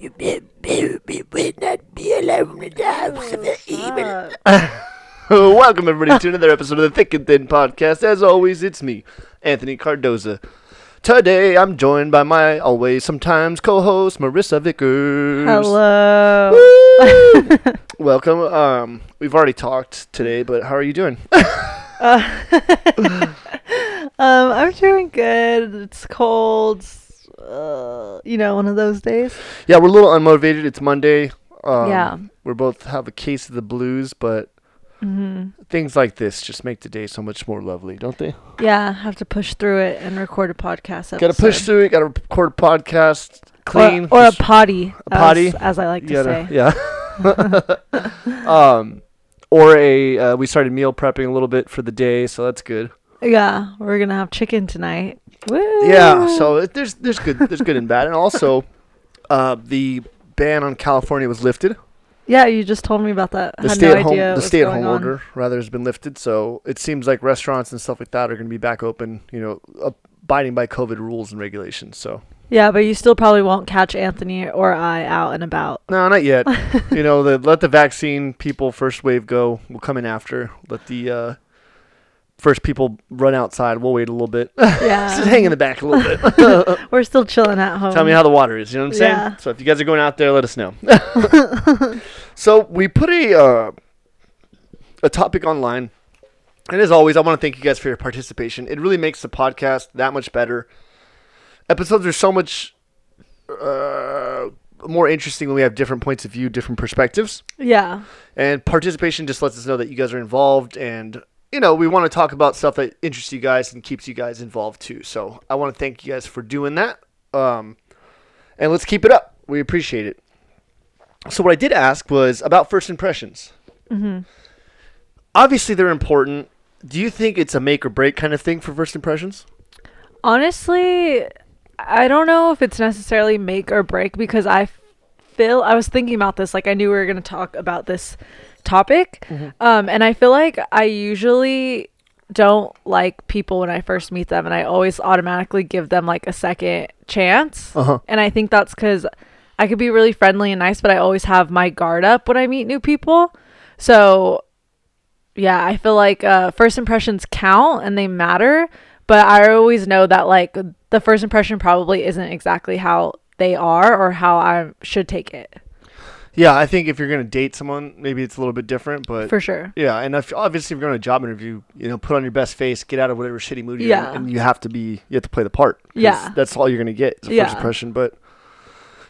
you be, be, be, will not be alone in the house of the evil. Welcome everybody to another episode of the Thick and Thin podcast. As always, it's me, Anthony Cardoza. Today, I'm joined by my always, sometimes co-host Marissa Vickers. Hello. Woo! Welcome. Um, we've already talked today, but how are you doing? Um, I'm doing good. It's cold. Uh, you know, one of those days. yeah, we're a little unmotivated. It's Monday. Um, Yeah. we both have a case of the blues, but hmm things like this just make the day so much more lovely, don't they? Yeah, have to push through it and record a podcast. Episode. Got to push through it. Got to record a podcast Or- clean. or, a potty. a potty? as, as I like to say. gotta- yeah. um, or a uh, we started meal prepping a little bit for the day, so that's good. Yeah, we're gonna have chicken tonight. Woo! Yeah, so it, there's there's good there's good and bad, and also uh, the ban on California was lifted. yeah, you just told me about that. The stay no at home the stay at home on. order rather has been lifted, so it seems like restaurants and stuff like that are going to be back open. You know, abiding by COVID rules and regulations. So Yeah, but you still probably won't catch Anthony or I out and about. no, not yet. you know, the, let the vaccine people first wave go. We'll come in after. Let the uh, first people run outside. We'll wait a little bit. Yeah, Just hang in the back a little bit. we're still chilling at home. Tell me how the water is. You know what I'm saying? Yeah. So if you guys are going out there, let us know. so we put a uh, a topic online, and as always, I want to thank you guys for your participation. It really makes the podcast that much better. Episodes are so much uh, more interesting when we have different points of view, different perspectives, Yeah, and participation just lets us know that you guys are involved and. You know, we want to talk about stuff that interests you guys and keeps you guys involved too. So I want to thank you guys for doing that. Um, and let's keep it up. We appreciate it. So what I did ask was about first impressions. hmm Obviously, they're important. Do you think it's a make or break kind of thing for first impressions? Honestly, I don't know if it's necessarily make or break because I feel I was thinking about this like I knew we were going to talk about this topic. Um and I feel like I usually don't like people when I first meet them and I always automatically give them like a second chance. Uh-huh. And I think that's cuz I could be really friendly and nice, but I always have my guard up when I meet new people. So yeah, I feel like uh, first impressions count and they matter, but I always know that like the first impression probably isn't exactly how they are or how I should take it. Yeah, I think if you're going to date someone, maybe it's a little bit different. But For sure. yeah, and if, obviously, if you're going to a job interview, you know, put on your best face, get out of whatever shitty mood you're Yeah. in, and you have to be, you have to play the part. Yeah. that's all you're going to get is a Yeah. first impression. But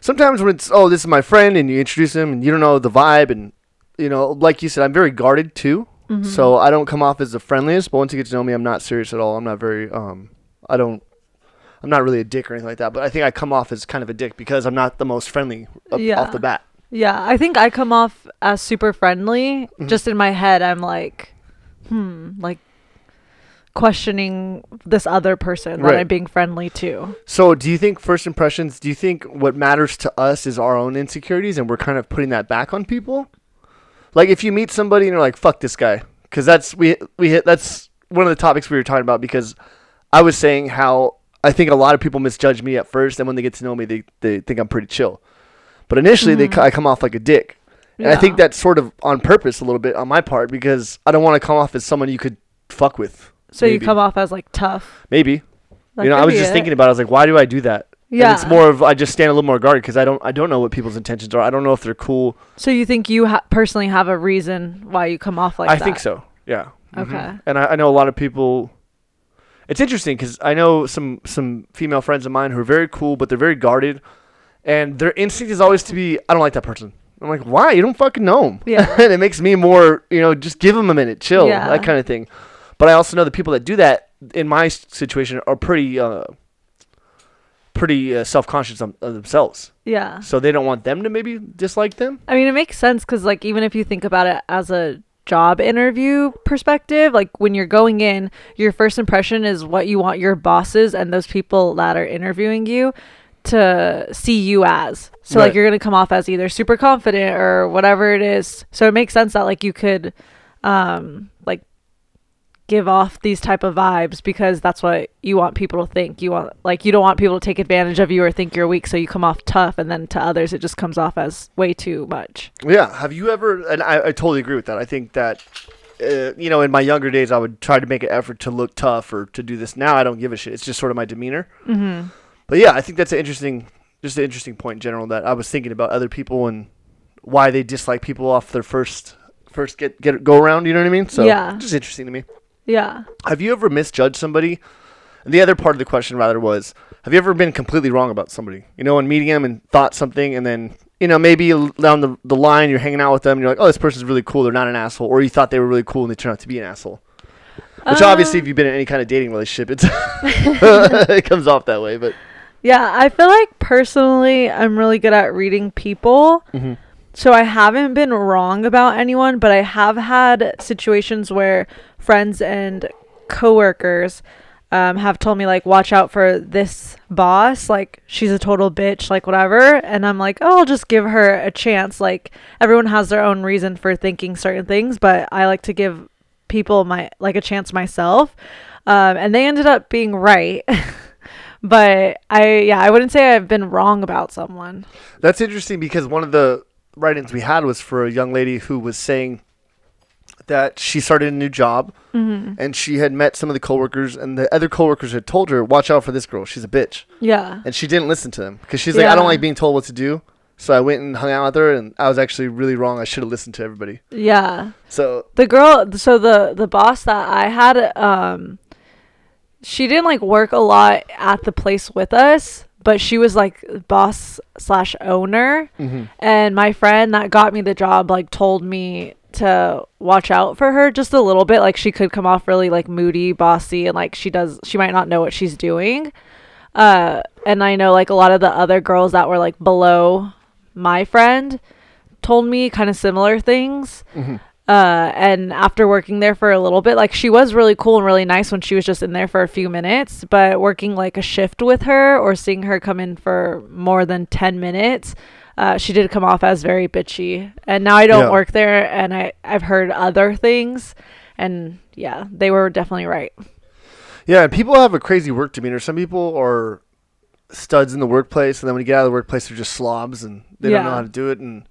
sometimes when it's, oh, this is my friend, and you introduce him, and you don't know the vibe, and you know, like you said, I'm very guarded too. Mm-hmm. So I don't come off as the friendliest, but once you get to know me, I'm not serious at all. I'm not very um I don't I'm not really a dick or anything like that, but I think I come off as kind of a dick because I'm not the most friendly up, Yeah. off the bat. Yeah, I think I come off as super friendly. Mhm. Just in my head, I'm like, hmm, like questioning this other person Right. that I'm being friendly to. So do you think first impressions, do you think what matters to us is our own insecurities and we're kind of putting that back on people? Like if you meet somebody and you're like, fuck this guy. Cause that's, we, we hit, that's one of the topics we were talking about because I was saying how I think a lot of people misjudge me at first and when they get to know me, they, they think I'm pretty chill. But initially they, Mhm. c- I come off like a dick. And I think that's sort of on purpose a little bit on my part because I don't want to come off as someone you could fuck with. So you come off as like tough. Maybe. That you know, I was just it. thinking about. it. I was like, why do I do that? And Yeah. it's more of I just stand a little more guarded because I don't I don't know what people's intentions are. I don't know if they're cool. So you think you ha- personally have a reason why you come off like I that? I think so. Yeah. Mhm. Okay. And I, I know a lot of people. It's interesting because I know some some female friends of mine who are very cool, but they're very guarded, and their instinct is always to be I don't like that person. I'm like, why? You don't fucking know him. Yeah. and it makes me more, you know, just give them a minute, chill, Yeah. that kind of thing. But I also know the people that do that in my situation are pretty, uh, pretty uh, self-conscious of, of themselves. Yeah. So they don't want them to maybe dislike them. I mean, it makes sense because, like, even if you think about it as a job interview perspective, like, when you're going in, your first impression is what you want your bosses and those people that are interviewing you to see you as. So, Right. like, you're going to come off as either super confident or whatever it is. So, it makes sense that, like, you could, um, like, give off these type of vibes because that's what you want people to think. You want like you don't want people to take advantage of you or think you're weak, so you come off tough, and then to others it just comes off as way too much. Yeah. Have you ever? And I, I totally agree with that. I think that, uh, you know, in my younger days, I would try to make an effort to look tough or to do this. Now I don't give a shit. It's just sort of my demeanor. Mm-hmm. But yeah, I think that's an interesting, just an interesting point in general that I was thinking about other people and why they dislike people off their first first get get go around. You know what I mean? So Yeah. just interesting to me. Yeah. Have you ever misjudged somebody? And the other part of the question rather was, have you ever been completely wrong about somebody? You know, in meeting them and thought something, and then you know maybe down the the line you're hanging out with them, and you're like, oh, this person's really cool. They're not an asshole, or you thought they were really cool and they turn out to be an asshole. Which obviously, Uh, if you've been in any kind of dating relationship, it's it comes off that way. But Yeah, I feel like personally I'm really good at reading people. Mhm. So I haven't been wrong about anyone, but I have had situations where friends and coworkers um, have told me like watch out for this boss. Like she's a total bitch like whatever. And i'm like oh i'll just give her a chance. Like everyone has their own reason for thinking certain things but i like to give people my like a chance myself. Um, and they ended up being right but i yeah i wouldn't say i've been wrong about someone That's interesting because one of the write-ins we had was for a young lady who was saying that she started a new job mm-hmm. and she had met some of the coworkers and the other coworkers had told her, "Watch out for this girl. She's a bitch." yeah And she didn't listen to them because she's like, "I don't like being told what to do." So I went and hung out with her and I was actually really wrong. I should have listened to everybody. yeah So, the girl so the the boss that i had um she didn't like work a lot at the place with us but she was like boss slash owner mhm. and my friend that got me the job like told me to watch out for her just a little bit like she could come off really like moody bossy and like she does she might not know what she's doing uh and i know like a lot of the other girls that were like below my friend told me kind of similar things Mhm. Uh and after working there for a little bit like she was really cool and really nice when she was just in there for a few minutes but working like a shift with her or seeing her come in for more than 10 minutes uh, she did come off as very bitchy and now i don't Yeah. work there and i i've heard other things and yeah they were definitely right yeah, people have a crazy work demeanor. Some people are studs in the workplace, and then when you get out of the workplace, they're just slobs and they don't know how to do it. And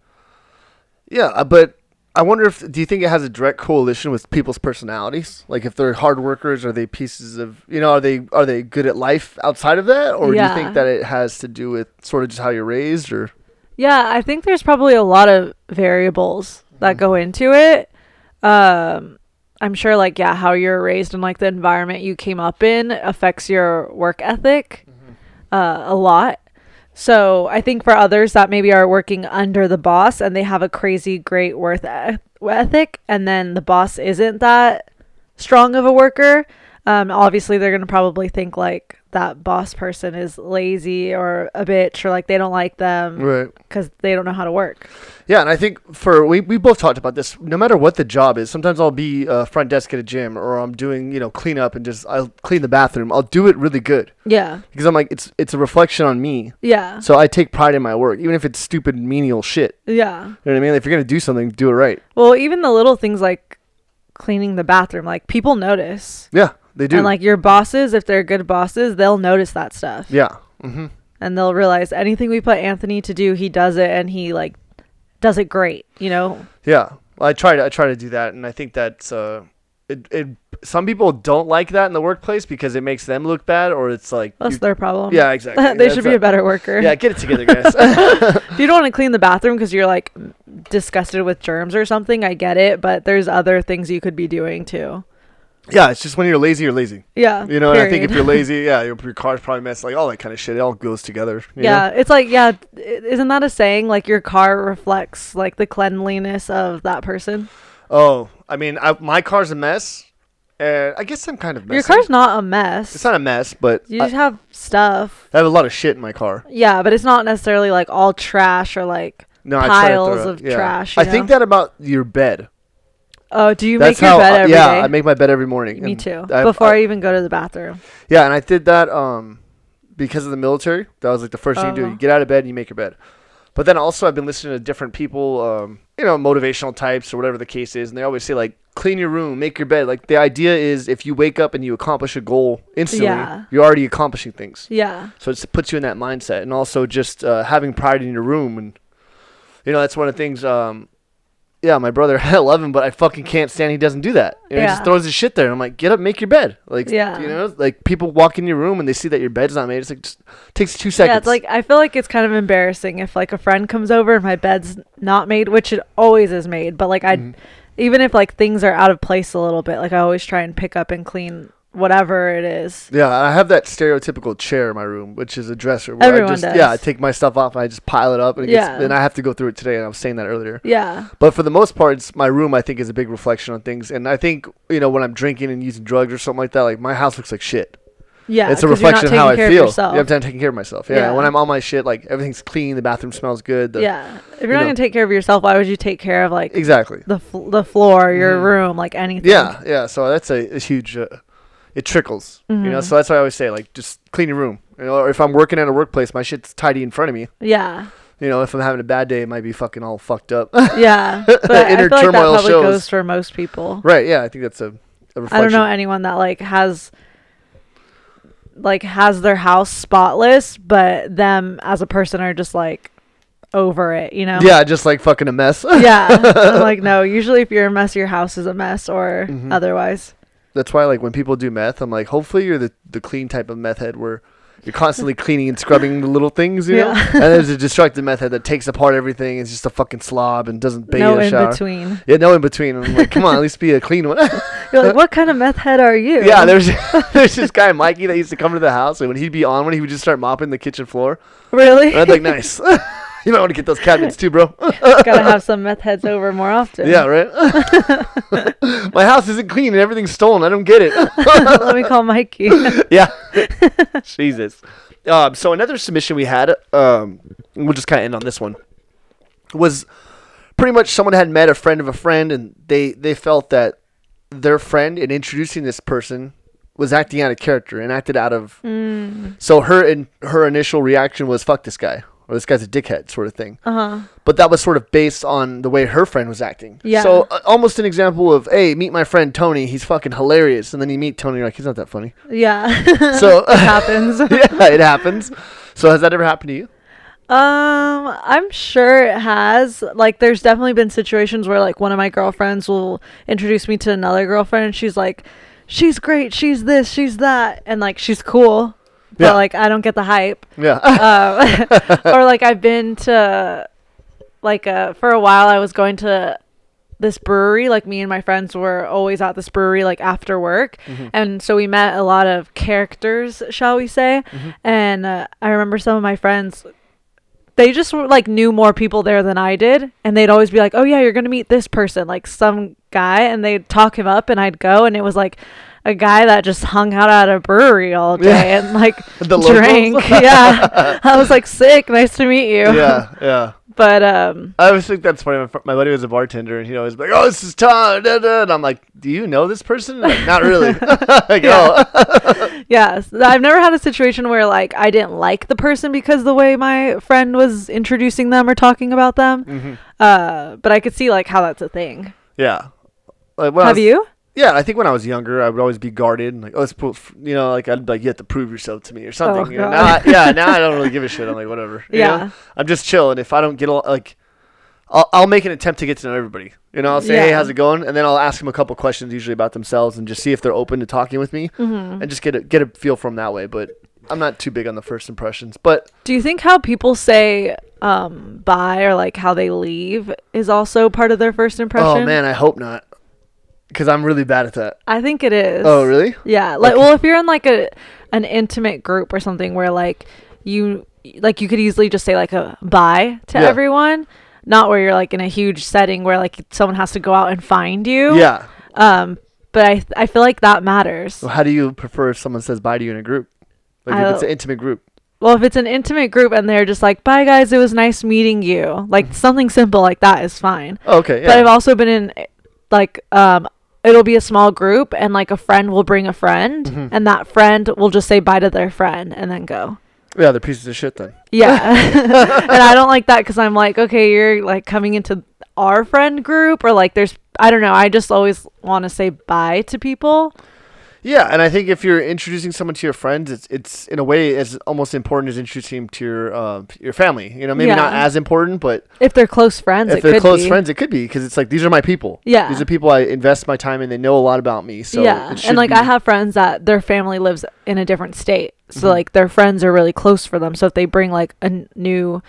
yeah, uh, but I wonder if do you think it has a direct correlation with people's personalities? Like if they're hard workers, are they pieces of you know are they are they good at life outside of that, or do you think that it has to do with sort of just how you're raised, or Yeah, I think there's probably a lot of variables that Mm-hmm. go into it. Um, I'm sure, like, yeah, how you're raised and like the environment you came up in affects your work ethic Mm-hmm. uh, a lot. So I think for others that maybe are working under the boss and they have a crazy great worth ethic, and then the boss isn't that strong of a worker, um, obviously they're gonna probably think like that boss person is lazy or a bitch or like they don't like them right? because they don't know how to work. Yeah, and I think for we, we both talked about this. No matter what the job is, sometimes I'll be a front desk at a gym, or I'm doing you know cleanup and just I'll clean the bathroom. I'll do it really good Yeah. because I'm like it's it's a reflection on me. Yeah. So I take pride in my work, even if it's stupid menial shit. Yeah. You know what I mean? If you're gonna do something, do it right. Well, even the little things like cleaning the bathroom, like people notice. Yeah, they do. And like your bosses, if they're good bosses, they'll notice that stuff. yeah. Mm-hmm. And they'll realize anything we put Anthony to do, he does it and he like does it great, you know? Yeah. Well, I try to I try to do that, and I think that's uh, it. It some people don't like that in the workplace because it makes them look bad, or it's like That's you- their problem. yeah, exactly. they That's should be a better worker. Yeah, get it together, guys. If you don't want to clean the bathroom because you're like disgusted with germs or something, I get it. But there's other things you could be doing too. Yeah, it's just when you're lazy, you're lazy. Yeah. You know, and I think if period. you're lazy, yeah, your, your car's probably messed, like all that kind of shit. It all goes together. you know? Yeah, it's like yeah, i- isn't that a saying? Like your car reflects like the cleanliness of that person. Oh, I mean, I, my car's a mess, and I guess I'm kind of messy. Your car's not a mess. It's not a mess, but you I, just have stuff. I have a lot of shit in my car. Yeah, but it's not necessarily like all trash or like. No, I try to Piles throw it- of yeah. trash, I you think know? that about your bed. Oh, do you That's make your how. bed every day? yeah, I make my bed every morning. Me too. I- Before I, I- even go to the bathroom. Yeah, and I did that um because of the military. That was like the first thing you do. Uh-huh. You get out of bed and you make your bed. But then also I've been listening to different people, um, you know, motivational types or whatever the case is, and they always say like clean your room, make your bed. Like the idea is if you wake up and you accomplish a goal instantly, Yeah. you're already accomplishing things. Yeah. So it puts you in that mindset, and also just uh, having pride in your room, and you know that's one of the things. Um, yeah, my brother, I love him, but I fucking can't stand he doesn't do that. You know, He just throws his shit there, and I'm like, get up, make your bed. Like, Yeah. you know, like people walk in your room and they see that your bed's not made. It's like just takes two seconds. Yeah, it's like I feel like it's kind of embarrassing if like a friend comes over and my bed's not made, which it always is made, but like I Mhm. even if like things are out of place a little bit, like I always try and pick up and clean whatever it is. Yeah, I have that stereotypical chair in my room, which is a dresser. Where Everyone I just, does. Yeah, I take my stuff off and I just pile it up, and it Yeah. gets, and I have to go through it today. And I was saying that earlier. Yeah. But for the most part, it's my room. I think is a big reflection on things, and I think you know when I'm drinking and using drugs or something like that, like my house looks like shit. Yeah. it's a 'cause you're not reflection of how I taking care of feel. yourself. Yeah, I'm taking care of myself. Yeah. Yeah. when I'm on my shit, like everything's clean, the bathroom smells good. The, yeah. If you're you not know- gonna take care of yourself, why would you take care of like exactly. the fl- the floor, your Mhm. room, like anything? Yeah, yeah. So that's a, a huge. Uh, it trickles, you know. Mhm. So that's why I always say, like, just clean your room. You know, or if I'm working at a workplace, my shit's tidy in front of me. Yeah. You know, if I'm having a bad day, it might be fucking all fucked up. Yeah. But I Inner feel like that probably shows. goes for most people. right? Yeah, I think that's a, a reflection. I don't know anyone that like has like has their house spotless, but them as a person are just like over it, you know? Yeah, just like fucking a mess. yeah. I'm like, no, usually if you're a mess, your house is a mess or Mhm. otherwise. That's why, like, when people do meth, I'm like, hopefully you're the, the clean type of meth head where you're constantly cleaning and scrubbing the little things, you know? Yeah. And there's a destructive meth head that takes apart everything, is just a fucking slob and doesn't bathe no in in between. Yeah, no in between. I'm like, come on, at least be a clean one. You're like, what kind of meth head are you? yeah, there's there's this guy Mikey that used to come to the house, and when he'd be on one, he would just start mopping the kitchen floor. really And I'd be like, nice. You might want to get those cabinets too, bro. gotta have some meth heads over more often. yeah, right. My house isn't clean and everything's stolen. I don't get it. Let me call Mikey. yeah. Jesus. Um, so another submission we had, um, we'll just kind of end on this one, was pretty much someone had met a friend of a friend, and they they felt that their friend in introducing this person was acting out of character and acted out of. mm. So her in her initial reaction was "fuck this guy" or "this guy's a dickhead" sort of thing. Uh huh. But that was sort of based on the way her friend was acting. Yeah. So uh, almost an example of, hey, meet my friend Tony. He's fucking hilarious. And then you meet Tony, you're like, he's not that funny. Yeah. So it happens. yeah, it happens. So has that ever happened to you? Um, I'm sure it has. Like, there's definitely been situations where, like, one of my girlfriends will introduce me to another girlfriend, and she's like, "She's great. She's this. She's that," and like, she's cool. But Yeah. like, I don't get the hype. Yeah. Um, or like, I've been to, like, uh, for a while, I was going to this brewery. Like, me and my friends were always at this brewery, like after work, Mhm. and so we met a lot of characters, shall we say? Mhm. And uh, I remember some of my friends they just like knew more people there than I did, and they'd always be like, "Oh yeah, you're gonna meet this person, like some guy," and they'd talk him up, and I'd go, and it was like a guy that just hung out at a brewery all day and like The drank. yeah, I was like, "Sick, nice to meet you." yeah, yeah. but um, I always think that's funny. My, my buddy was a bartender, and he'd always be like, "Oh, this is Tom," da, da. and I'm like, "Do you know this person?" Like, Not really. like, Yeah. oh, yeah, I've never had a situation where like I didn't like the person because the way my friend was introducing them or talking about them. Mhm. Uh, but I could see like how that's a thing. yeah. Like, Have was- you? Yeah, I think when I was younger, I would always be guarded and like, oh, it's proof, you know, like I'd be like, you have to prove yourself to me or something. Oh, you know? Now, I- yeah, now I don't really give a shit. I'm like, whatever. you know? Yeah. I'm just chilling. If I don't get a, like, I'll, I'll make an attempt to get to know everybody. You know, I'll say, hey, how's it going? And then I'll ask them a couple questions, usually about themselves, and just see if they're open to talking with me, Mm-hmm. and just get a get a feel from that way. But I'm not too big on the first impressions. But Do you think how people say um bye or like how they leave is also part of their first impression? oh man, I hope not, because I'm really bad at that. I think it is. Oh really? Yeah. Like Okay. well if you're in like a an intimate group or something where like you like you could easily just say like a bye to Yeah. everyone, not where you're like in a huge setting where like someone has to go out and find you. Yeah. Um but I I feel like that matters. So how do you prefer if someone says bye to you in a group? Like I if it's an intimate group. Well, if it's an intimate group and they're just like, "Bye guys, it was nice meeting you." Like something simple like that is fine. Oh, okay. But I've also been in like um it'll be a small group and like a friend will bring a friend Mhm. and that friend will just say bye to their friend and then go. Yeah, they're pieces of shit then. Yeah. and I don't like that cuz I'm like, okay, you're like coming into our friend group or like there's I don't know. I just always want to say bye to people. Yeah, and I think if you're introducing someone to your friends, it's it's in a way as almost important as introducing them to your uh, your family. You know, maybe not as important, but If they're close friends, if it they're could close be. friends, it could be because it's like these are my people. Yeah. these are people I invest my time in. They know a lot about me. So yeah, it should and like be- I have friends that their family lives in a different state, so Mm-hmm. like their friends are really close for them. So if they bring like a n- new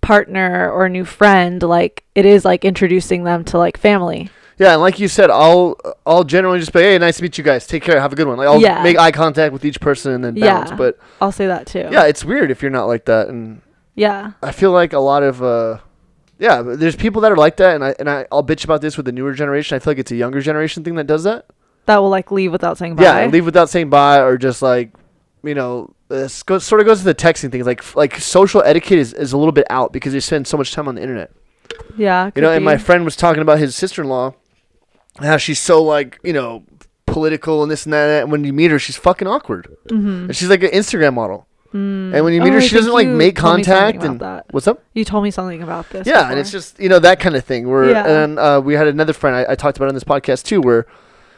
partner or a new friend, like it is like introducing them to like family. Yeah, and like you said, I'll I'll generally just be, hey, nice to meet you guys. Take care. Have a good one. Like I'll Yeah. make eye contact with each person and then bounce. Yeah. But I'll say that too. yeah, it's weird if you're not like that, and yeah, I feel like a lot of uh, yeah, there's people that are like that, and I and I I'll bitch about this with the newer generation. I feel like it's a younger generation thing that does that. that will like leave without saying bye. Yeah, leave without saying bye, or just like you know. This goes, sort of goes to the texting thing. Like like social etiquette is, is a little bit out because they spend so much time on the internet. yeah. You know, could and my friend was talking about his sister in law, how she's so like, you know, political and this and that. And when you meet her, she's fucking awkward. Mhm. And she's like an Instagram model. Mm. And when you meet Oh, her, she doesn't like make told me something contact. And that. what's up? You told me something about this. Yeah, and it's just you know that kind of thing. Where Yeah. and uh, we had another friend I, I talked about on this podcast too, where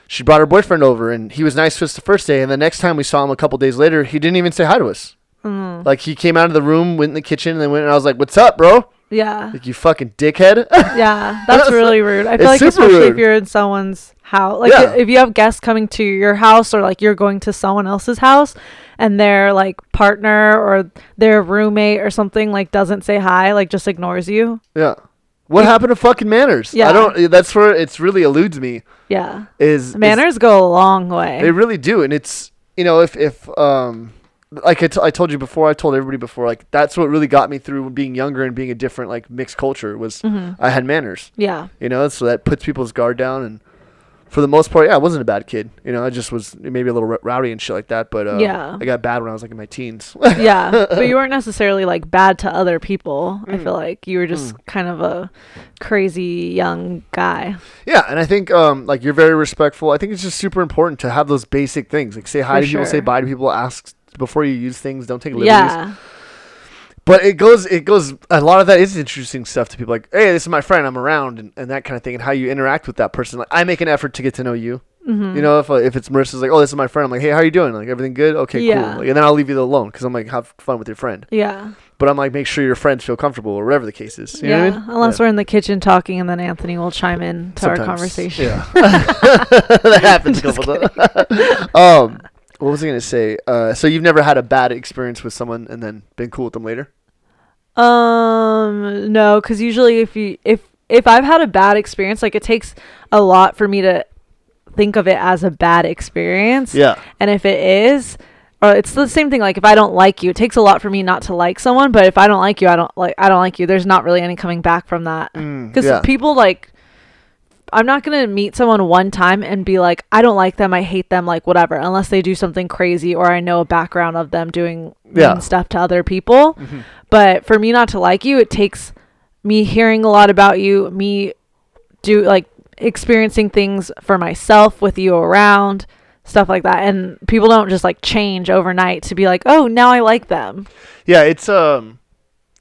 she brought her boyfriend over and he was nice to us the first day, and the next time we saw him a couple days later, he didn't even say hi to us. Mm. Like he came out of the room, went in the kitchen, and then went and I was like, "What's up, bro?" Yeah, Like you fucking dickhead. yeah. That's really rude. I feel like especially if you're in someone's house, like Yeah. if you have guests coming to your house or like you're going to someone else's house, and their like partner or their roommate or something like doesn't say hi, like just ignores you. Yeah. What happened to fucking manners? Yeah. I don't. That's where it's really eludes me. Yeah, Is is- manners go a long way. they really do, and it's you know if if um like I, t- I told you before, I told everybody before, like that's what really got me through being younger and being a different like mixed culture was hmm I had manners. Yeah, You know, so that puts people's guard down, and for the most part, yeah, I wasn't a bad kid. You know, I just was maybe a little r- rowdy and shit like that. But uh, Yeah. I got bad when I was like in my teens. yeah, but you weren't necessarily like bad to other people. I Mm. feel like you were just kind of a crazy young guy. Yeah, and I think um, like you're very respectful. I think it's just super important to have those basic things, like say hi For to people, say bye to people, ask before you use things, don't take liberties. Yeah, But it goes, it goes. A lot of that is interesting stuff to people, like, hey, this is my friend, I'm around, and, and that kind of thing, and how you interact with that person. Like, I make an effort to get to know you. hmm You know, if uh, if it's Marissa's like, oh, this is my friend, I'm like, hey, how are you doing? Like, everything good? Okay, Yeah. cool. Like, and then I'll leave you alone because I'm like, have fun with your friend. yeah, But I'm like, make sure your friends feel comfortable or whatever the case is. You yeah. I mean? Unless Yeah. we're in the kitchen talking, and then Anthony will chime in to our conversation. Yeah, that happens a couple times. um, what was I gonna say? Uh, so you've never had a bad experience with someone and then been cool with them later? Um, no, because usually if you if if I've had a bad experience, like it takes a lot for me to think of it as a bad experience. Yeah, And if it is, or it's the same thing. Like if I don't like you, it takes a lot for me not to like someone. But if I don't like you, I don't like I don't like you. There's not really any coming back from that. Mm, Because yeah. people like, I'm not gonna meet someone one time and be like, I don't like them, I hate them, like whatever, unless they do something crazy or I know a background of them doing Yeah. stuff to other people. Mhm. But for me not to like you, it takes me hearing a lot about you, me do like experiencing things for myself with you around, stuff like that. And people don't just like change overnight to be like, oh, now I like them. yeah. It's um,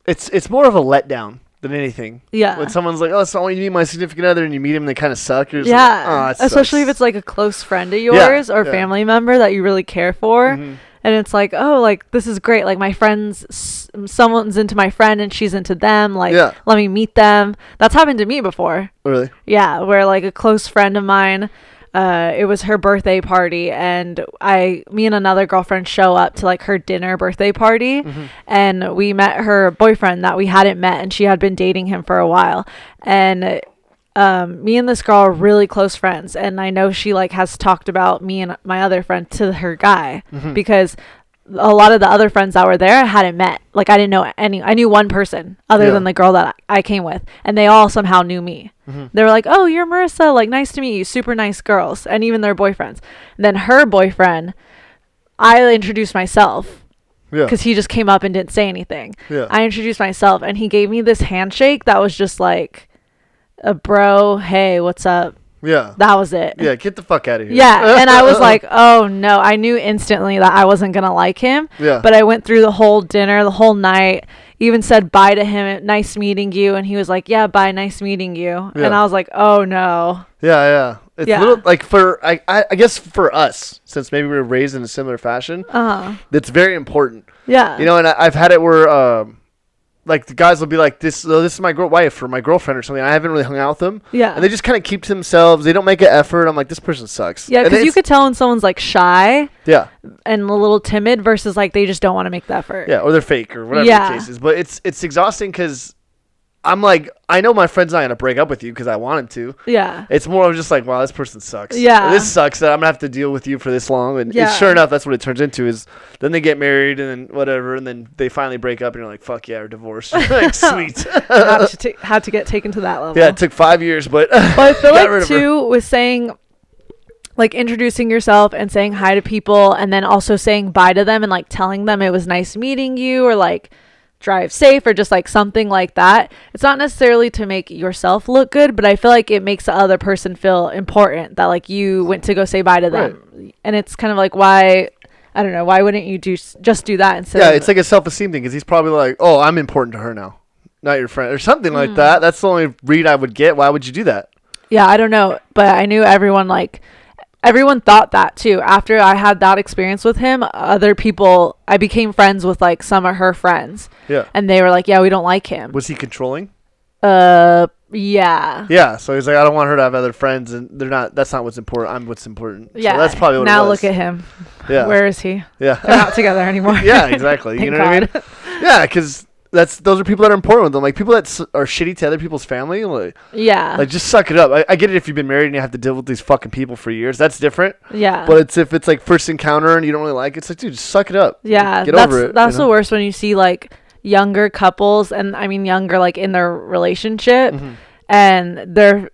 it's it's more of a letdown than anything. Yeah. When someone's like, "Oh, so you meet my significant other," and you meet him, and they kind of suck. You're yeah, like, "Oh, especially if it's like a close friend of Yeah, yours or yeah. family member that you really care for, Mhm. and it's like, oh, like this is great. Like my friends, s- someone's into my friend and she's into them. Like, Yeah. let me meet them. That's happened to me before. really. Yeah, where like a close friend of mine, uh, it was her birthday party, and I, me and another girlfriend show up to like her dinner birthday party, Mm-hmm. and we met her boyfriend that we hadn't met, and she had been dating him for a while, and um, me and this girl are really close friends, and I know she like has talked about me and my other friend to her guy Mm-hmm. because a lot of the other friends that were there I hadn't met. Like I didn't know any. I knew one person other Yeah. than the girl that I came with, and they all somehow knew me. Mm-hmm. They were like, "Oh, you're Marissa. Like, nice to meet you. Super nice girls." And even their boyfriends. And then her boyfriend, I introduced myself Yeah. because he just came up and didn't say anything. Yeah. I introduced myself, and he gave me this handshake that was just like, "A bro, hey, what's up?" yeah. That was it. Yeah. Get the fuck out of here. Yeah, and I was like, "Oh no!" I knew instantly that I wasn't gonna like him. Yeah. But I went through the whole dinner, the whole night, even said bye to him, nice meeting you, and he was like, yeah, bye, nice meeting you, Yeah. and I was like, oh no, Yeah, yeah. It's Yeah. little like for I, I I guess for us since maybe we were raised in a similar fashion, uh huh, that's very important. yeah, You know, and I, I've had it where um like the guys will be like this oh, this is my girl wife or my girlfriend or something. I haven't really hung out with them. yeah, And they just kind of keep to themselves. They don't make an effort. I'm like, this person sucks. yeah, because you could tell when someone's like shy Yeah, and a little timid versus like they just don't want to make the effort. yeah, or they're fake or whatever Yeah. the case is. But it's it's exhausting because I'm like, I know my friend's not gonna break up with you because I want him to. yeah, It's more of just like, wow, this person sucks. Yeah. this sucks that I'm gonna have to deal with you for this long. And Yeah. it's sure enough, that's what it turns into. Is then they get married and then whatever, and then they finally break up, and you're like, fuck yeah, we're divorced. like sweet. had to ta- had to get taken to that level. yeah, it took five years, but But I feel like too with saying like introducing yourself and saying hi to people and then also saying bye to them and like telling them it was nice meeting you or like drive safe or just like something like that. It's not necessarily to make yourself look good, but I feel like it makes the other person feel important that like you went to go say bye to them. And it's kind of like why I don't know, why wouldn't you do just do that instead yeah, it's like a self esteem thing because he's probably like, oh, I'm important to her now, not your friend, or something Hmm. like that. That's the only read I would get. Why would you do that? Yeah, I don't know, but I knew everyone like everyone thought that too. After I had that experience with him, other people I became friends with like some of her friends Yeah. and they were like, "Yeah, we don't like him." Was he controlling? Uh yeah. Yeah, so he's like, I don't want her to have other friends, and they're not. That's not what's important. I'm what's important. So Yeah. that's probably what Now look at him. Yeah, Where is he? Yeah. They're not together anymore. yeah, exactly. you know what I mean? Yeah, because that's those are people that are important with them. Like people that s- are shitty to other people's family. Like, Yeah. like just suck it up. I, I get it if you've been married and you have to deal with these fucking people for years. That's different. yeah. But it's if it's like first encounter and you don't really like it, it's like, dude, just suck it up. yeah, get that's over it. that's you the worst when you see like younger couples and I mean younger like in their relationship Mhm. and their s-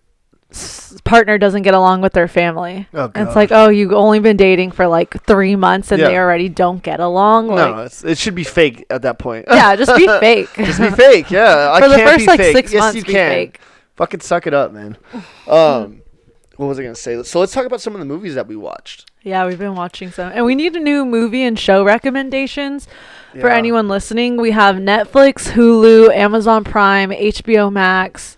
partner doesn't get along with their family. Oh, And it's like, oh, you've only been dating for like three months and they already don't get along. no, Like, it should be fake at that point. yeah, just be fake. just be fake. Yeah, I for the can't first be like fake. six yes, months, you be can. fake. Fucking suck it up, man. Um, what was I gonna say? So let's talk about some of the movies that we watched. Yeah, we've been watching some, and we need a new movie and show recommendations for anyone listening. We have Netflix, Hulu, Amazon Prime, HBO Max,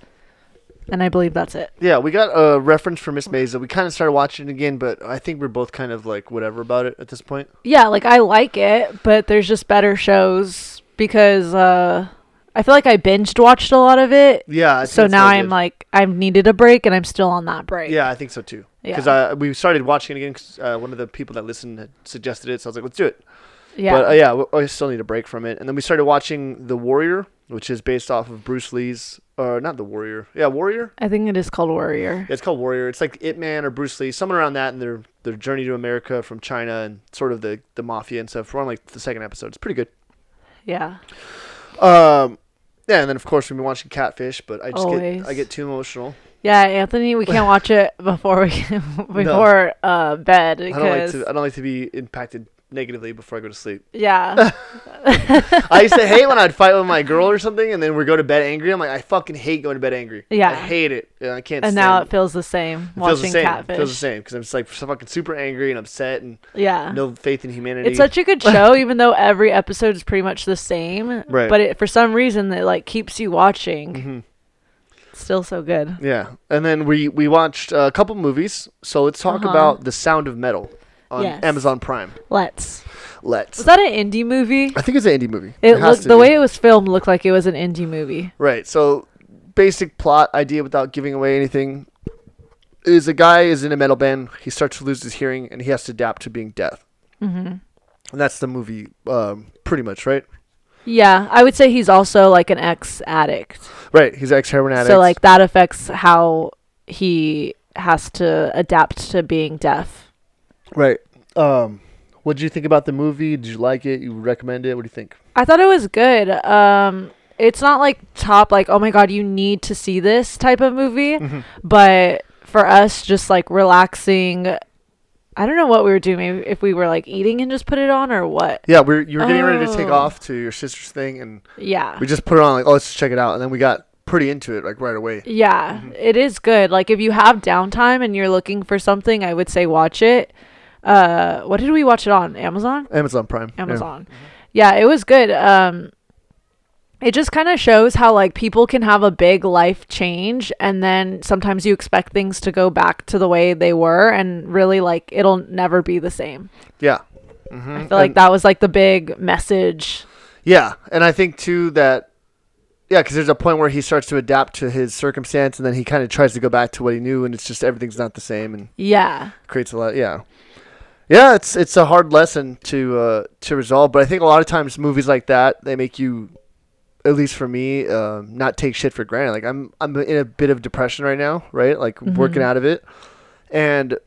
and I believe that's it. Yeah, we got a reference for Miss Mesa. We kind of started watching it again, but I think we're both kind of like whatever about it at this point. Yeah, like I like it, but there's just better shows because uh I feel like I binged watched a lot of it. Yeah. I so now I'm like I've needed a break and I'm still on that break. Yeah, I think so too. Yeah. Because uh, we started watching it again. 'cause, uh, one of the people that listened had suggested it, so I was like, let's do it. Yeah. But uh, yeah, we, I still need a break from it. And then we started watching The Warrior, which is based off of Bruce Lee's, or not The Warrior. Yeah, Warrior. I think it is called Warrior. Yeah, it's called Warrior. It's like Ip Man or Bruce Lee, someone around that, and their their journey to America from China and sort of the the mafia and stuff. We're on like the second episode. It's pretty good. Yeah. Um, yeah, and then of course we've been watching Catfish, but I just Always. get I get too emotional. Yeah, Anthony, we can't watch it before we before uh bed I don't like to I don't like to be impacted negatively before I go to sleep. yeah. I used to hate when I'd fight with my girl or something, and then we go to bed angry. I'm like, I fucking hate going to bed angry. Yeah. I hate it. I can't. and now it. it feels the same It feels watching the same. Catfish. It feels the same because I'm just like so fucking super angry and upset and Yeah. no faith in humanity. It's such a good show, even though every episode is pretty much the same. Right. But it, for some reason, it like keeps you watching. Mhm. Still so good. Yeah, and then we we watched a couple movies. So let's talk Uh-huh. about The Sound of Metal on Yes. Amazon Prime. Let's. Let's. Was that an indie movie? I think it's an indie movie. It, has looked to the be. way it was filmed looked like it was an indie movie. Right. So basic plot idea without giving away anything is a guy is in a metal band. He starts to lose his hearing and he has to adapt to being deaf. Mm-hmm. And that's the movie, um, pretty much, right? Yeah, I would say he's also like an ex addict. Right. He's ex heroin addict. So like that affects how he has to adapt to being deaf. Right. Um, what did you think about the movie? Did you like it? You recommend it? What do you think? I thought it was good. Um, it's not like top like oh my god you need to see this type of movie, but for us just like relaxing. I don't know what we were doing. Maybe if we were like eating and just put it on or what. Yeah, we're you were getting ready to take Oh. off to your sister's thing, and Yeah. we just put it on like, oh, let's check it out, and then we got pretty into it like right away. Yeah, Mm-hmm. it is good. Like if you have downtime and you're looking for something, I would say watch it. Uh, what did we watch it on? Amazon. Amazon Prime. Amazon. Yeah, it was good. Um, it just kind of shows how like people can have a big life change and then sometimes you expect things to go back to the way they were and really like it'll never be the same. Yeah. I feel like that was like the big message. Yeah, and I think too that yeah, because there's a point where he starts to adapt to his circumstance, and then he kind of tries to go back to what he knew, and it's just everything's not the same, and Yeah. creates a lot. Yeah, yeah, it's it's a hard lesson to uh, to resolve, but I think a lot of times movies like that they make you, at least for me, uh, not take shit for granted. Like I'm I'm in a bit of depression right now, right? Like working out of it, and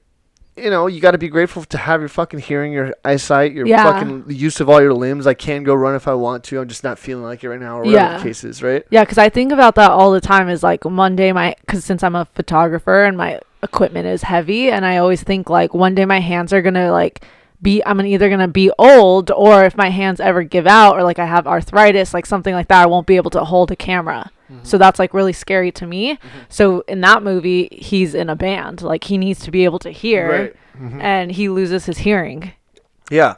you know, you got to be grateful to have your fucking hearing, your eyesight, your Yeah. fucking use of all your limbs. I can go run if I want to. I'm just not feeling like it right now, or whatever Yeah. the case is, right? Yeah, because I think about that all the time. Is like one day my, because since I'm a photographer and my equipment is heavy, and I always think like one day my hands are gonna like be, I'm either gonna be old, or if my hands ever give out, or like I have arthritis, like something like that, I won't be able to hold a camera. So that's like really scary to me. So in that movie, he's in a band, like he needs to be able to hear, Right. and he loses his hearing. Yeah.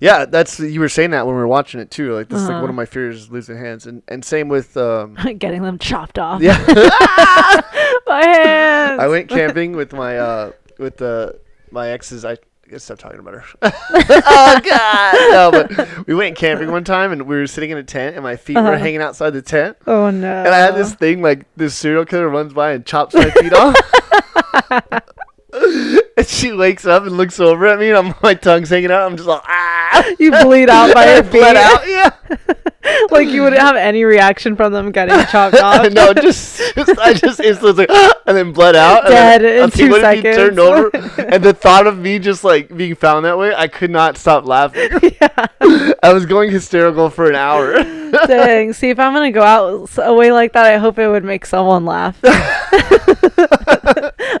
Yeah, that's you were saying that when we were watching it too. Like this is like Uh-huh. one of my fears losing hands, and and same with um, Getting them chopped off. yeah. my hands. I went camping with my uh with the my ex's. I guess stop talking about her. oh God! No, but we went camping one time and we were sitting in a tent and my feet were Uh-huh. hanging outside the tent. Oh no. And I had this thing like this serial killer runs by and chops my feet off. and she wakes up and looks over at me and I'm my tongue's hanging out. I'm just like ah. You bleed out by your feet. Bled out. Yeah. like you wouldn't have any reaction from them getting chopped off. no, just, just I just instantly like, and then bled out. and then Dead in I was two seconds. turned over, and the thought of me just like being found that way, I could not stop laughing. Yeah. I was going hysterical for an hour. Dang. See, if I'm gonna go out away like that, I hope it would make someone laugh.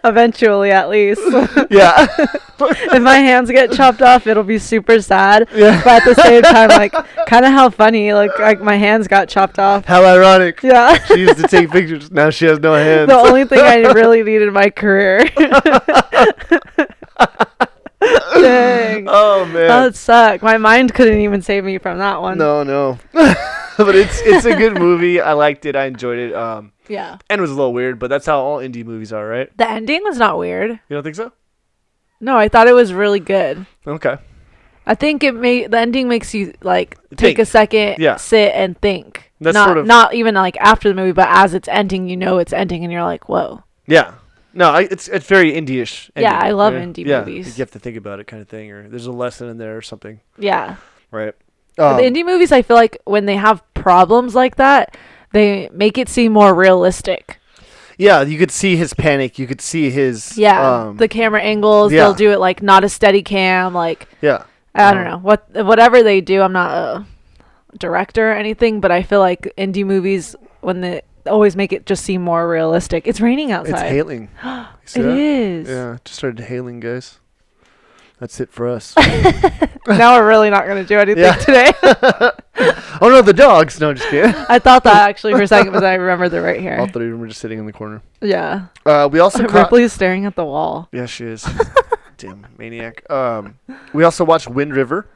Eventually, at least. yeah, if my hands get chopped off, it'll be super sad. yeah. But at the same time, like, kind of how funny. Like, like my hands got chopped off. How ironic. Yeah. She used to take pictures. Now she has no hands. the only thing I really need in my career. Dang. oh man. That would suck. My mind couldn't even save me from that one. no, no. but it's it's a good movie. I liked it. I enjoyed it. Um, Yeah. and it was a little weird, but that's how all indie movies are, right? The ending was not weird. You don't think so? No, I thought it was really good. Okay. I think it may the ending makes you like take Think. a second, Yeah. sit and think. That's not sort of- not even like after the movie, but as it's ending, you know it's ending, and you're like, whoa. Yeah. No, I, it's it's very indie-ish. Yeah, ending, I love right? indie yeah, movies. You have to think about it, kind of thing, or there's a lesson in there or something, Yeah, right? Um, the indie movies, I feel like when they have problems like that, they make it seem more realistic. yeah, you could see his panic. You could see his. Yeah, Um, the camera angles, yeah. they'll do it like not a steady cam, like yeah. I don't Um, know what whatever they do. I'm not a director or anything, but I feel like indie movies when they always make it just seem more realistic. It's raining outside. It's hailing. It that? is. Yeah, just started hailing, guys. That's it for us. now we're really not going to do anything Yeah. today. oh no, the dogs! No, just kidding. I thought that actually for a second, but then I remembered they're right All here. three of them were just sitting in the corner. Yeah. Uh, we also caught. Ripley's staring at the wall. Yeah, she is. Damn maniac. Um, we also watched Wind River.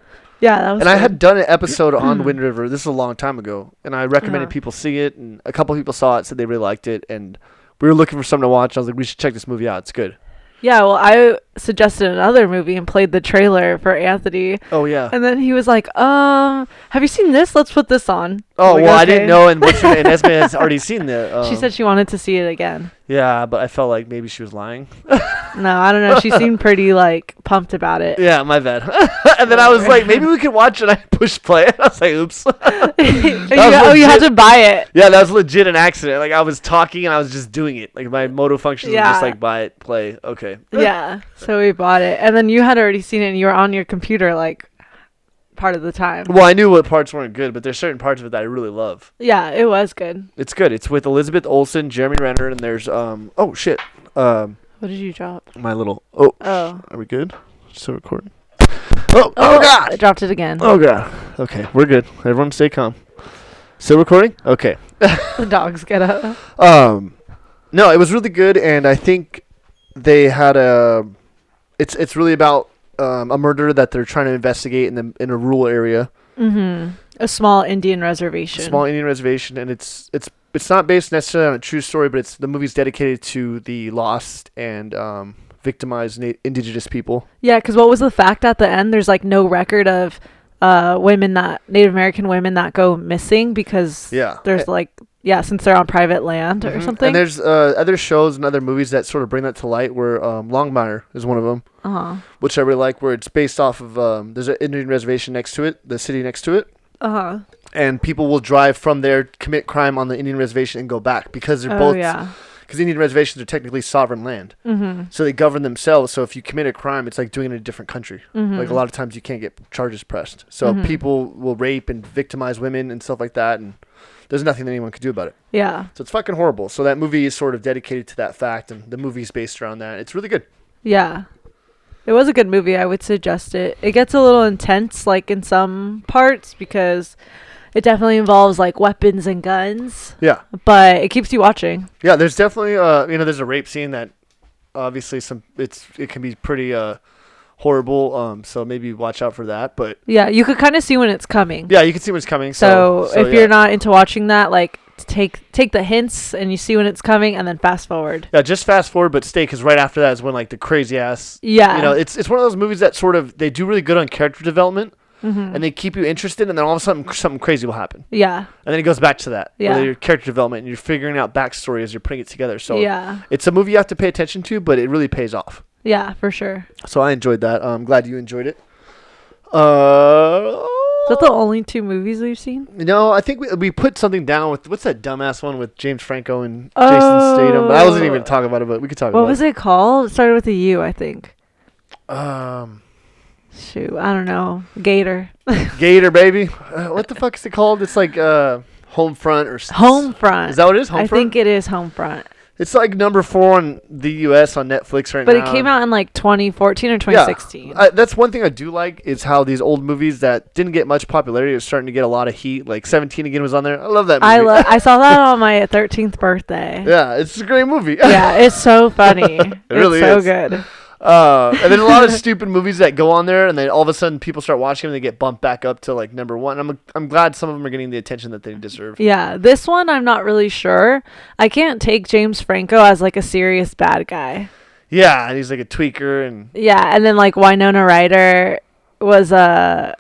Yeah, that was. and I had done an episode on Wind River. This is a long time ago, and I recommended Uh-huh. people see it, and a couple people saw it, said they really liked it, and we were looking for something to watch. I was like, we should check this movie out. It's good. Yeah, well, I suggested another movie and played the trailer for Anthony, Oh yeah. and then he was like, "Um, have you seen this? Let's put this on." Oh like, well, I didn't know, and what's her, and Esme has already seen the. Um, She said she wanted to see it again. Yeah, but I felt like maybe she was lying. No, I don't know. She seemed pretty like pumped about it. yeah, my bad. and then I was like, maybe we could watch it. I pushed play. I was like, oops. Oh, you- was oh, you had to buy it. yeah, that was legit an accident. Like I was talking and I was just doing it. Like my motor functions were just like buy it, play. Okay. Yeah, so we bought it, and then you had already seen it, and you were on your computer like part of the time. Well, I knew what parts weren't good, but there's certain parts of it that I really love. Yeah, it was good. It's good. It's with Elizabeth Olsen, Jeremy Renner, and there's um oh shit. Um What did you drop? my little oh Oh, are we good? Still recording. Oh, oh god. I god. dropped it again. Oh god. Okay, we're good. Everyone stay calm. Still recording? Okay. The dogs get up. Um no, it was really good and I think they had a it's it's really about um, a murder that they're trying to investigate in the in a rural area. Mm-hmm. A small Indian reservation. small Indian reservation, and it's it's it's not based necessarily on a true story, but it's the movie's dedicated to the lost and um, victimized na- indigenous people. Yeah, because what was the fact at the end? There's like no record of uh, women that Native American women that go missing because Yeah. there's like yeah, since they're on private land or Mhm. something. And there's uh, other shows and other movies that sort of bring that to light. Where um, Longmire is one of them, uh huh. which I really like. Where it's based off of um, there's an Indian reservation next to it, the city next to it, Uh huh. and people will drive from there, commit crime on the Indian reservation, and go back because they're Oh both yeah. Because Indian reservations are technically sovereign land, Mm-hmm. so they govern themselves. So if you commit a crime, it's like doing it in a different country. Mm-hmm. Like a lot of times, you can't get charges pressed. So Mhm. people will rape and victimize women and stuff like that, and there's nothing that anyone could do about it. Yeah. So it's fucking horrible. So that movie is sort of dedicated to that fact, and the movie's based around that. It's really good. Yeah. It was a good movie. I would suggest it. It gets a little intense, like in some parts, because it definitely involves like weapons and guns, Yeah, but it keeps you watching. yeah. There's definitely uh, you know, there's a rape scene that obviously some it's it can be pretty uh horrible. Um, so maybe watch out for that. But Yeah, you could kind of see when it's coming. yeah, you can see what's coming. So, So, if yeah. you're not into watching that, like take take the hints and you see when it's coming, and then fast forward. yeah, just fast forward, but stay because right after that is when like the crazy ass. Yeah. You know, it's it's one of those movies that sort of they do really good on character development Mhm. and they keep you interested, and then all of a sudden something crazy will happen, yeah. and then it goes back to that. Yeah. your character development and you're figuring out backstory as you're putting it together. So yeah. it's a movie you have to pay attention to, but it really pays off. Yeah, for sure. So I enjoyed that. I'm glad you enjoyed it. Uh, Is that the only two movies we've seen? no, I think we, we put something down with what's that dumbass one with James Franco and Jason Statham. But I wasn't even Oh. talking about it, but we could talk about. What was it called? It started with a U, I think. Um, Shoot, I don't know. Gator. Gator baby. Uh, what the fuck is it called? It's like uh, Homefront or s- Homefront. Is that what it is? Homefront. I think it is Homefront. it's like number four on the U.S. on Netflix right now. But now. it came out in like 2014 or 2016. I, that's one thing I do like is how these old movies that didn't get much popularity are starting to get a lot of heat. Like Seventeen again was on there. I love that movie. I lo- I saw that on my 13th birthday. yeah, it's a great movie. yeah, it's so funny. it really it's so is. good. Uh, and then a lot of stupid movies that go on there, and then all of a sudden people start watching them, and they get bumped back up to like number one. I'm I'm glad some of them are getting the attention that they deserve. Yeah, this one I'm not really sure. I can't take James Franco as like a serious bad guy. Yeah, and he's like a tweaker, and Yeah, and then like Winona Ryder was uh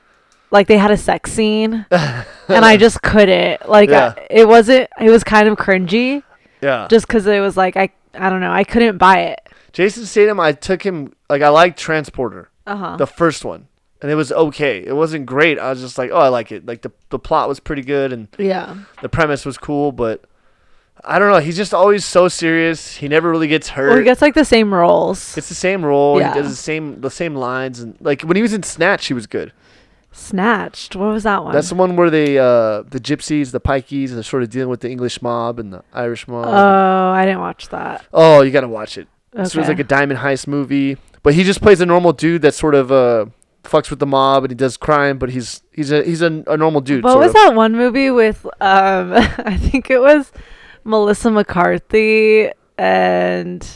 like they had a sex scene and I just couldn't. Like Yeah. I, it wasn't it was kind of cringy yeah. just cuz it was like I I don't know, I couldn't buy it. Jason Statham, I took him like I liked Transporter, Uh-huh. the first one, and it was okay. It wasn't great. I was just like, oh, I like it. Like the the plot was pretty good, and yeah. the premise was cool, but I don't know. He's just always so serious. He never really gets hurt. Well, he gets like the same roles. it's the same role. Yeah. He does the same the same lines, and like when he was in Snatch, he was good. Snatched. What was that one? That's the one where they uh the gypsies, the pikeys, are sort of dealing with the English mob and the Irish mob. Oh, I didn't watch that. oh, you gotta watch it. Okay. So it's like a diamond heist movie, but he just plays a normal dude that sort of uh fucks with the mob and he does crime, but he's he's a he's a, a normal dude. What sort was of. that one movie with um I think it was Melissa McCarthy and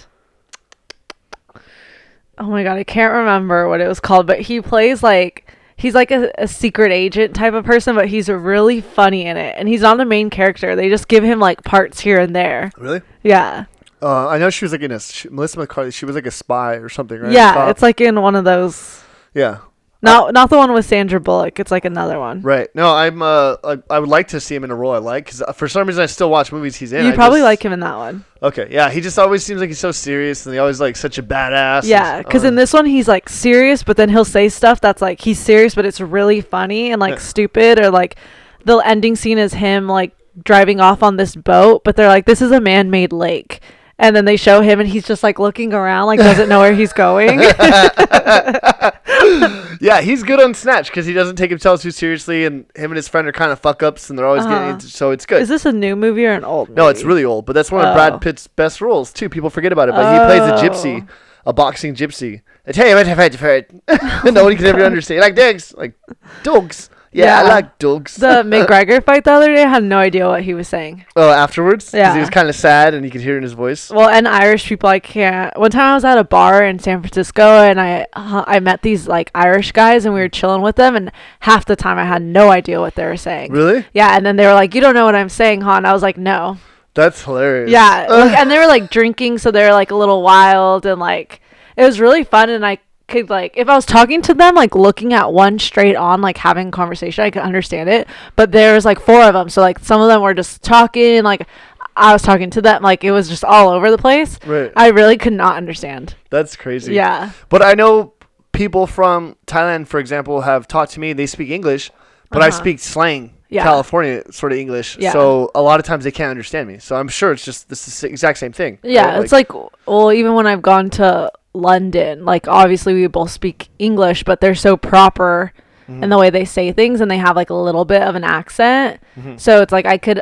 Oh my god, I can't remember what it was called, but he plays like he's like a, a secret agent type of person, but he's really funny in it. And he's not the main character. They just give him like parts here and there. Really? Yeah. Uh, I know she was like in a she, Melissa McCarthy. She was like a spy or something, right? yeah, Cop. it's like in one of those yeah, not not the one with Sandra Bullock. It's like another one. right. No, I'm uh I, I would like to see him in a role I like because for some reason I still watch movies he's in. you I probably just- like him in that one. Okay, yeah, he just always seems like he's so serious and he always like such a badass. Yeah, because uh, in this one he's like serious, but then he'll say stuff that's like he's serious, but it's really funny and like Yeah. stupid, or like the ending scene is him like driving off on this boat, but they're like, this is a man-made lake. And then they show him, and he's just like looking around, like doesn't know where he's going. yeah, he's good on Snatch because he doesn't take himself too seriously, and him and his friend are kind of fuck ups, and they're always getting Uh-huh. into, so it's good. is this a new movie or an old? Movie? no, it's really old, but that's one of Oh. Brad Pitt's best roles too. People forget about it, but he plays a gypsy, Oh. a boxing gypsy. I tell you what, I've had to. Nobody can ever understand. Like dogs, like dogs. Yeah, I like dogs. The McGregor fight the other day, I had no idea what he was saying. oh, afterwards, 'Cause he Yeah. was kind of sad, and you could hear it in his voice. Well, and Irish people, I can't. One time I was at a bar in San Francisco, and I uh, I met these like Irish guys, and we were chilling with them, and half the time I had no idea what they were saying. Really? Yeah, and then they were like, "You don't know what I'm saying, huh?" And I was like, "No." That's hilarious. Yeah, like, and they were like drinking, so they were like a little wild, and like it was really fun. And I could like, if I was talking to them, like looking at one straight on, like having a conversation, I could understand it. But there was like four of them, so like some of them were just talking, like I was talking to them, like it was just all over the place. Right. I really could not understand. That's crazy. Yeah. But I know people from Thailand, for example, have taught to me they speak English, but I Uh-huh. speak slang, Yeah. California sort of English. Yeah. So a lot of times they can't understand me. So I'm sure it's just this is the exact same thing. Yeah, right? it's like well, even when I've gone to London, like obviously we both speak English, but they're so proper Mm-hmm. in the way they say things and they have like a little bit of an accent. Mm-hmm. So it's like I could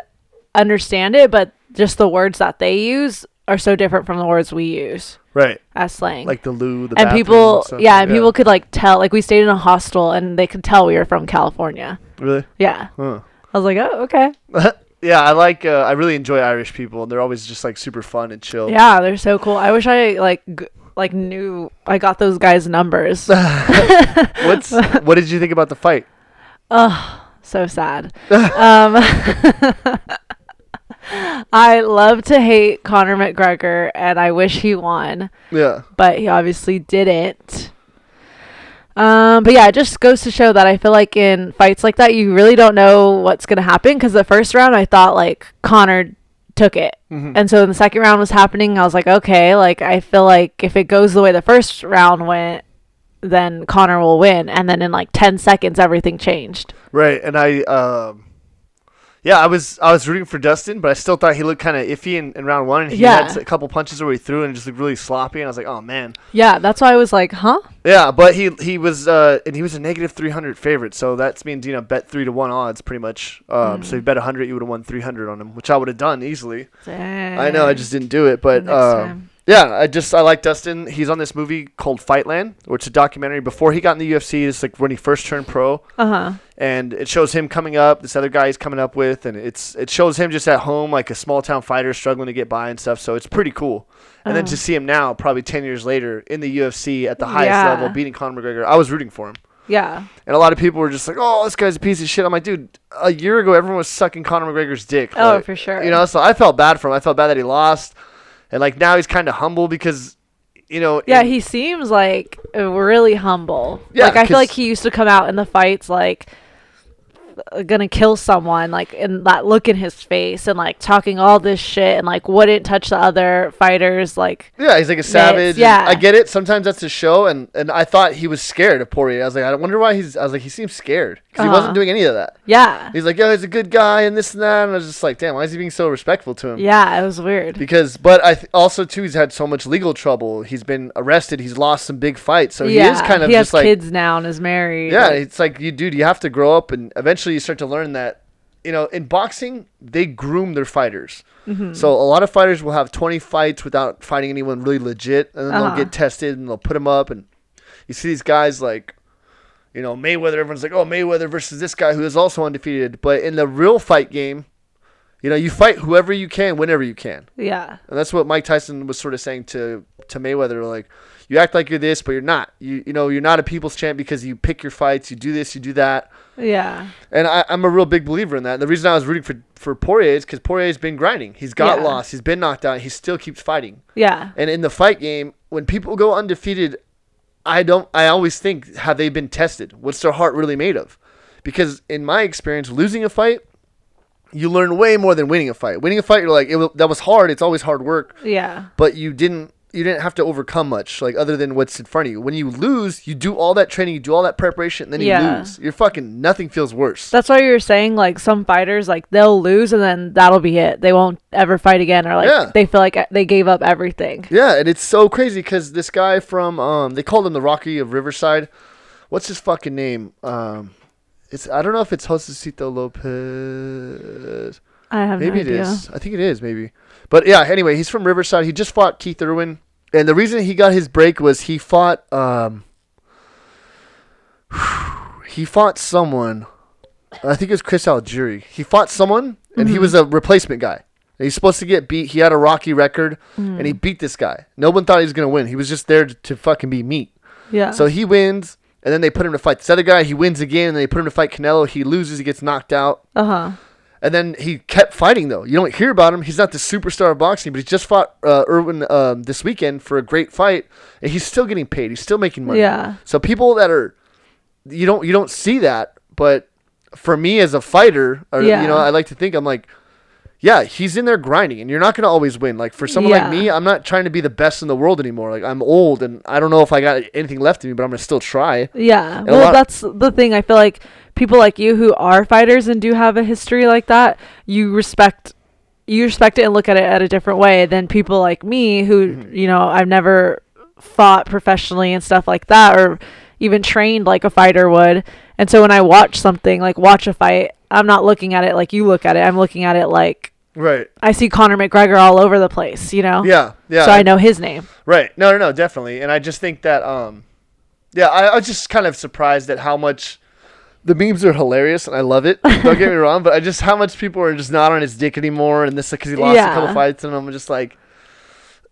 understand it, but just the words that they use are so different from the words we use right, as slang. like the loo, the and people stuff. yeah, and people could like tell like we stayed in a hostel and they could tell we were from California. really. Yeah. Huh. I was like, "Oh, okay." yeah, I like. Uh, I really enjoy Irish people. They're always just like super fun and chill. Yeah, they're so cool. I wish I like g- like knew I got those guys' numbers. What's what did you think about the fight? Oh, so sad. um, I love to hate Conor McGregor, and I wish he won, Yeah, but he obviously didn't. Um, but yeah, it just goes to show that I feel like in fights like that, you really don't know what's gonna happen. Because the first round, I thought like Conor took it, Mhm. and so when the second round was happening, I was like, okay, like I feel like if it goes the way the first round went, then Conor will win. And then in like ten seconds, everything changed. right. And I, um, yeah, I was I was rooting for Dustin, but I still thought he looked kind of iffy in, in round one. And he Yeah. had a couple punches where he threw and just looked really sloppy. And I was like, oh man. Yeah, that's why I was like, huh? Yeah, but he he was uh and he was a negative three hundred favorite, so that means you know bet three to one odds pretty much. Um, so if you bet hundred, you would have won three hundred on him, which I would have done easily. I know, I just didn't do it, but um. Yeah, I just I like Dustin. He's on this movie called Fightland, which is a documentary before he got in the UFC. It's like when he first turned pro, Uh huh. and it shows him coming up, this other guy he's coming up with, and it's it shows him just at home like a small town fighter struggling to get by and stuff. So it's pretty cool. And then Oh. to see him now, probably ten years later in the UFC at the highest Yeah. level, beating Conor McGregor, I was rooting for him. Yeah. And a lot of people were just like, "Oh, this guy's a piece of shit." I'm like, dude, a year ago everyone was sucking Conor McGregor's dick. Oh, Like, for sure. You know, so I felt bad for him. I felt bad that he lost, and like now he's kind of humble because, you know. Yeah, in- he seems like really humble. Yeah, like I feel like he used to come out in the fights like gonna kill someone, like and that look in his face and like talking all this shit and like wouldn't touch the other fighters. Like Yeah, he's like a savage. yeah. I get it. Sometimes that's his show, and and I thought he was scared of Poirier. I was like, I wonder why he's. I was like, he seems scared because he Uh-huh. wasn't doing any of that. yeah, He's like, yo, he's a good guy, and this and that. And I was just like, damn, why is he being so respectful to him? yeah, it was weird. Because, but I th- also too, he's had so much legal trouble. He's been arrested. He's lost some big fights, so yeah, he is kind of he has just like, kids now and is married. yeah, like- it's like you, dude, you have to grow up, and eventually you start to learn that, you know, in boxing they groom their fighters. Mm-hmm. So a lot of fighters will have 20 fights without fighting anyone really legit, and then Uh-huh. they'll get tested and they'll put them up, and you see these guys like. You know, Mayweather, everyone's like, oh, Mayweather versus this guy who is also undefeated. But in the real fight game, you know, you fight whoever you can, whenever you can. yeah, And that's what Mike Tyson was sort of saying to to Mayweather, like, you act like you're this, but you're not. You you know, you're not a people's champ because you pick your fights, you do this, you do that. Yeah, And I, I'm a real big believer in that. And the reason I was rooting for for Poirier is because Poirier's been grinding. He's got Yeah. lost. He's been knocked out. He still keeps fighting. yeah, And in the fight game, when people go undefeated, I don't. I always think, have they been tested? What's their heart really made of? Because in my experience, losing a fight, you learn way more than winning a fight. Winning a fight, you're like, it, that was hard. It's always hard work yeah, but you didn't you didn't have to overcome much like other than what's in front of you when you lose you do all that training you do all that preparation and then you lose you're fucking nothing feels worse That's why you're saying like some fighters like they'll lose and then that'll be it. They won't ever fight again or like Yeah. they feel like they gave up everything. yeah and it's so crazy because this guy from um they called him the rocky of riverside what's his fucking name um it's i don't know if it's Josesito Lopez I have Maybe no it is. I think it is, maybe. But yeah, anyway, he's from Riverside. He just fought Keith Irwin. And the reason he got his break was he fought um he fought someone I think it was Chris Algieri. He fought someone, and Mm-hmm. he was a replacement guy. And he's supposed to get beat. He had a rocky record, and Mm. he beat this guy. No one thought he was gonna win. He was just there to, to fucking be meat. Yeah. So he wins, and then they put him to fight this other guy. He wins again, and they put him to fight Canelo. He loses. He gets knocked out. uh huh. And then he kept fighting though. You don't hear about him. He's not the superstar of boxing, but he just fought uh, Irwin um, this weekend for a great fight, and he's still getting paid. He's still making money. Yeah. So people that are, you don't you don't see that, but for me as a fighter, or, Yeah. you know, I like to think I'm like, yeah, he's in there grinding, and you're not gonna always win. Like for someone Yeah. like me, I'm not trying to be the best in the world anymore. Like I'm old, and I don't know if I got anything left in me, but I'm gonna still try. Yeah. a Well, that's the thing. I feel like people like you who are fighters and do have a history like that, you respect you respect it and look at it at a different way than people like me who, Mm-hmm. you know, I've never fought professionally and stuff like that or even trained like a fighter would. And so when I watch something, like watch a fight, I'm not looking at it like you look at it. I'm looking at it like Right. I see Conor McGregor all over the place, you know? Yeah. Yeah. So I know his name. Right. No, no, no, definitely. And I just think that, um, yeah, I, I was just kind of surprised at how much the memes are hilarious, and I love it. Don't get me wrong, but I just how much people are just not on his dick anymore, and this because he lost a couple Yeah. fights, and I'm just like,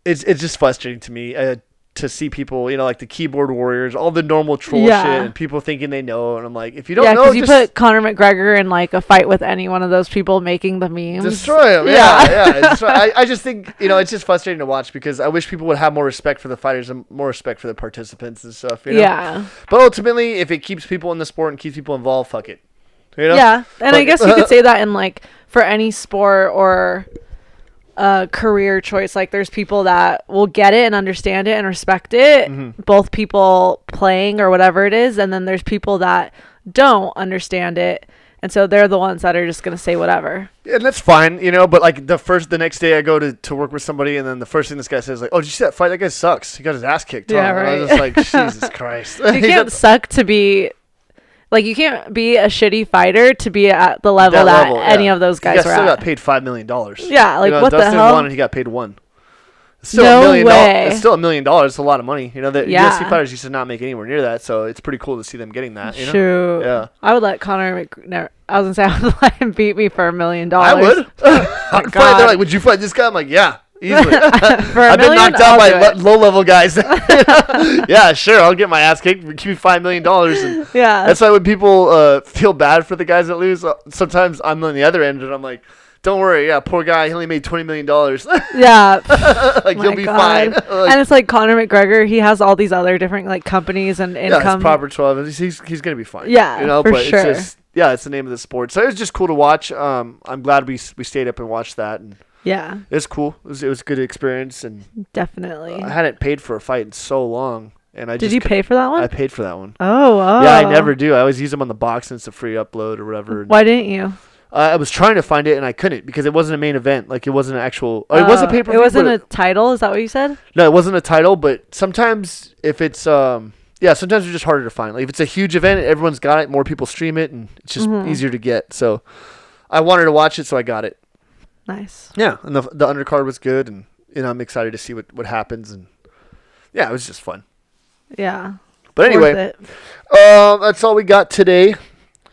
it's it's just frustrating to me. Uh, to see people, you know, like the keyboard warriors, all the normal troll Yeah. shit, and people thinking they know, and I'm like, if you don't yeah, know, you put Conor McGregor in like a fight with any one of those people making the memes. destroy him. Yeah. Yeah, yeah. I, I just think you know it's just frustrating to watch because I wish people would have more respect for the fighters and more respect for the participants and stuff. You know? Yeah. But ultimately, if it keeps people in the sport and keeps people involved, fuck it. You know? Yeah. And I guess you could say that in like for any sport or uh, career choice. Like there's people that will get it and understand it and respect it, Mm-hmm. both people playing or whatever it is. And then there's people that don't understand it. And so they're the ones that are just going to say whatever. And that's fine, you know. But like the first, the next day, I go to, to work with somebody, and then the first thing this guy says, like, "Oh, did you see that fight? That guy sucks. He got his ass kicked." huh?" Yeah, And I was right. just like, Jesus Christ. You can't suck to be. Like you can't be a shitty fighter to be at the level that, any yeah. of those He guys got, were still at. got paid five million dollars. Yeah, like, what the Dustin hell? won, and he got paid one. It's still No a million dollars. way. It's still a million dollars. It's a lot of money. You know, the Yeah. UFC fighters used to not make anywhere near that, so it's pretty cool to see them getting that. You know? Shoot. Yeah. I would let Conor. Mc- no, I was gonna say I would let him beat me for a million I dollars. would. Oh, I'd fight. They're like, "Would you fight this guy?" I'm like, "Yeah, easily." I've been knocked out by lo- low level guys. yeah, sure. I'll get my ass kicked. Give me five million dollars. And Yeah. that's why when people uh, feel bad for the guys that lose, uh, sometimes I'm on the other end and I'm like, "Don't worry, yeah, poor guy. He only made twenty million dollars. yeah. like you'll be God. fine." Like, and it's like Conor McGregor. He has all these other different like companies and yeah, income. it's proper twelve. He's, he's he's gonna be fine. Yeah, you know. for but sure. it's just yeah, it's the name of the sport. So it was just cool to watch. Um, I'm glad we we stayed up and watched that, and Yeah, it was cool. It was it was a good experience, and definitely. I hadn't paid for a fight in so long, and I Did just you pay for that one? I paid for that one. oh, oh. Yeah, I never do. I always use them on the box and it's a free upload or whatever. and- Why didn't you? Uh, I was trying to find it and I couldn't because it wasn't a main event. Like it wasn't an actual. Oh, it was a paper. It wasn't a title. Is that what you said? No, it wasn't a title. But sometimes if it's um yeah, sometimes it's just harder to find. Like if it's a huge event, everyone's got it. More people stream it, and it's just Mhm. easier to get. So I wanted to watch it, so I got it. Nice. Yeah, and the the undercard was good, and you know I'm excited to see what what happens, and yeah, it was just fun. Yeah. But anyway, um, that's all we got today.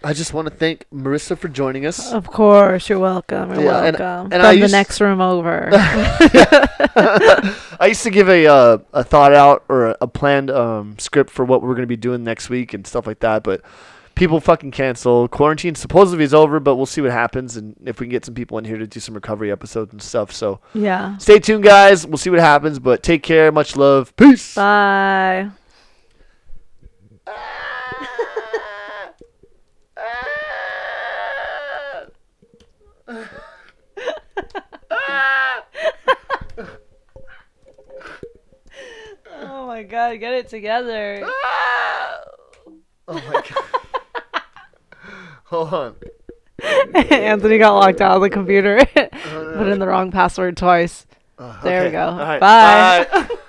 I just want to thank Marissa for joining us. Of course, you're welcome. You're Yeah, and- welcome. and From I the next room over. I used to give a uh, a thought out or a, a planned um, script for what we're going to be doing next week and stuff like that, but people fucking cancel. Quarantine supposedly is over, but we'll see what happens and if we can get some people in here to do some recovery episodes and stuff. So yeah. stay tuned, guys. We'll see what happens, but take care. Much love. Peace. Bye. oh my god, get it together. Oh my god. Hold on. Anthony got locked out of the computer. Put in the wrong password twice. Uh, there we go. Right. Bye. Bye.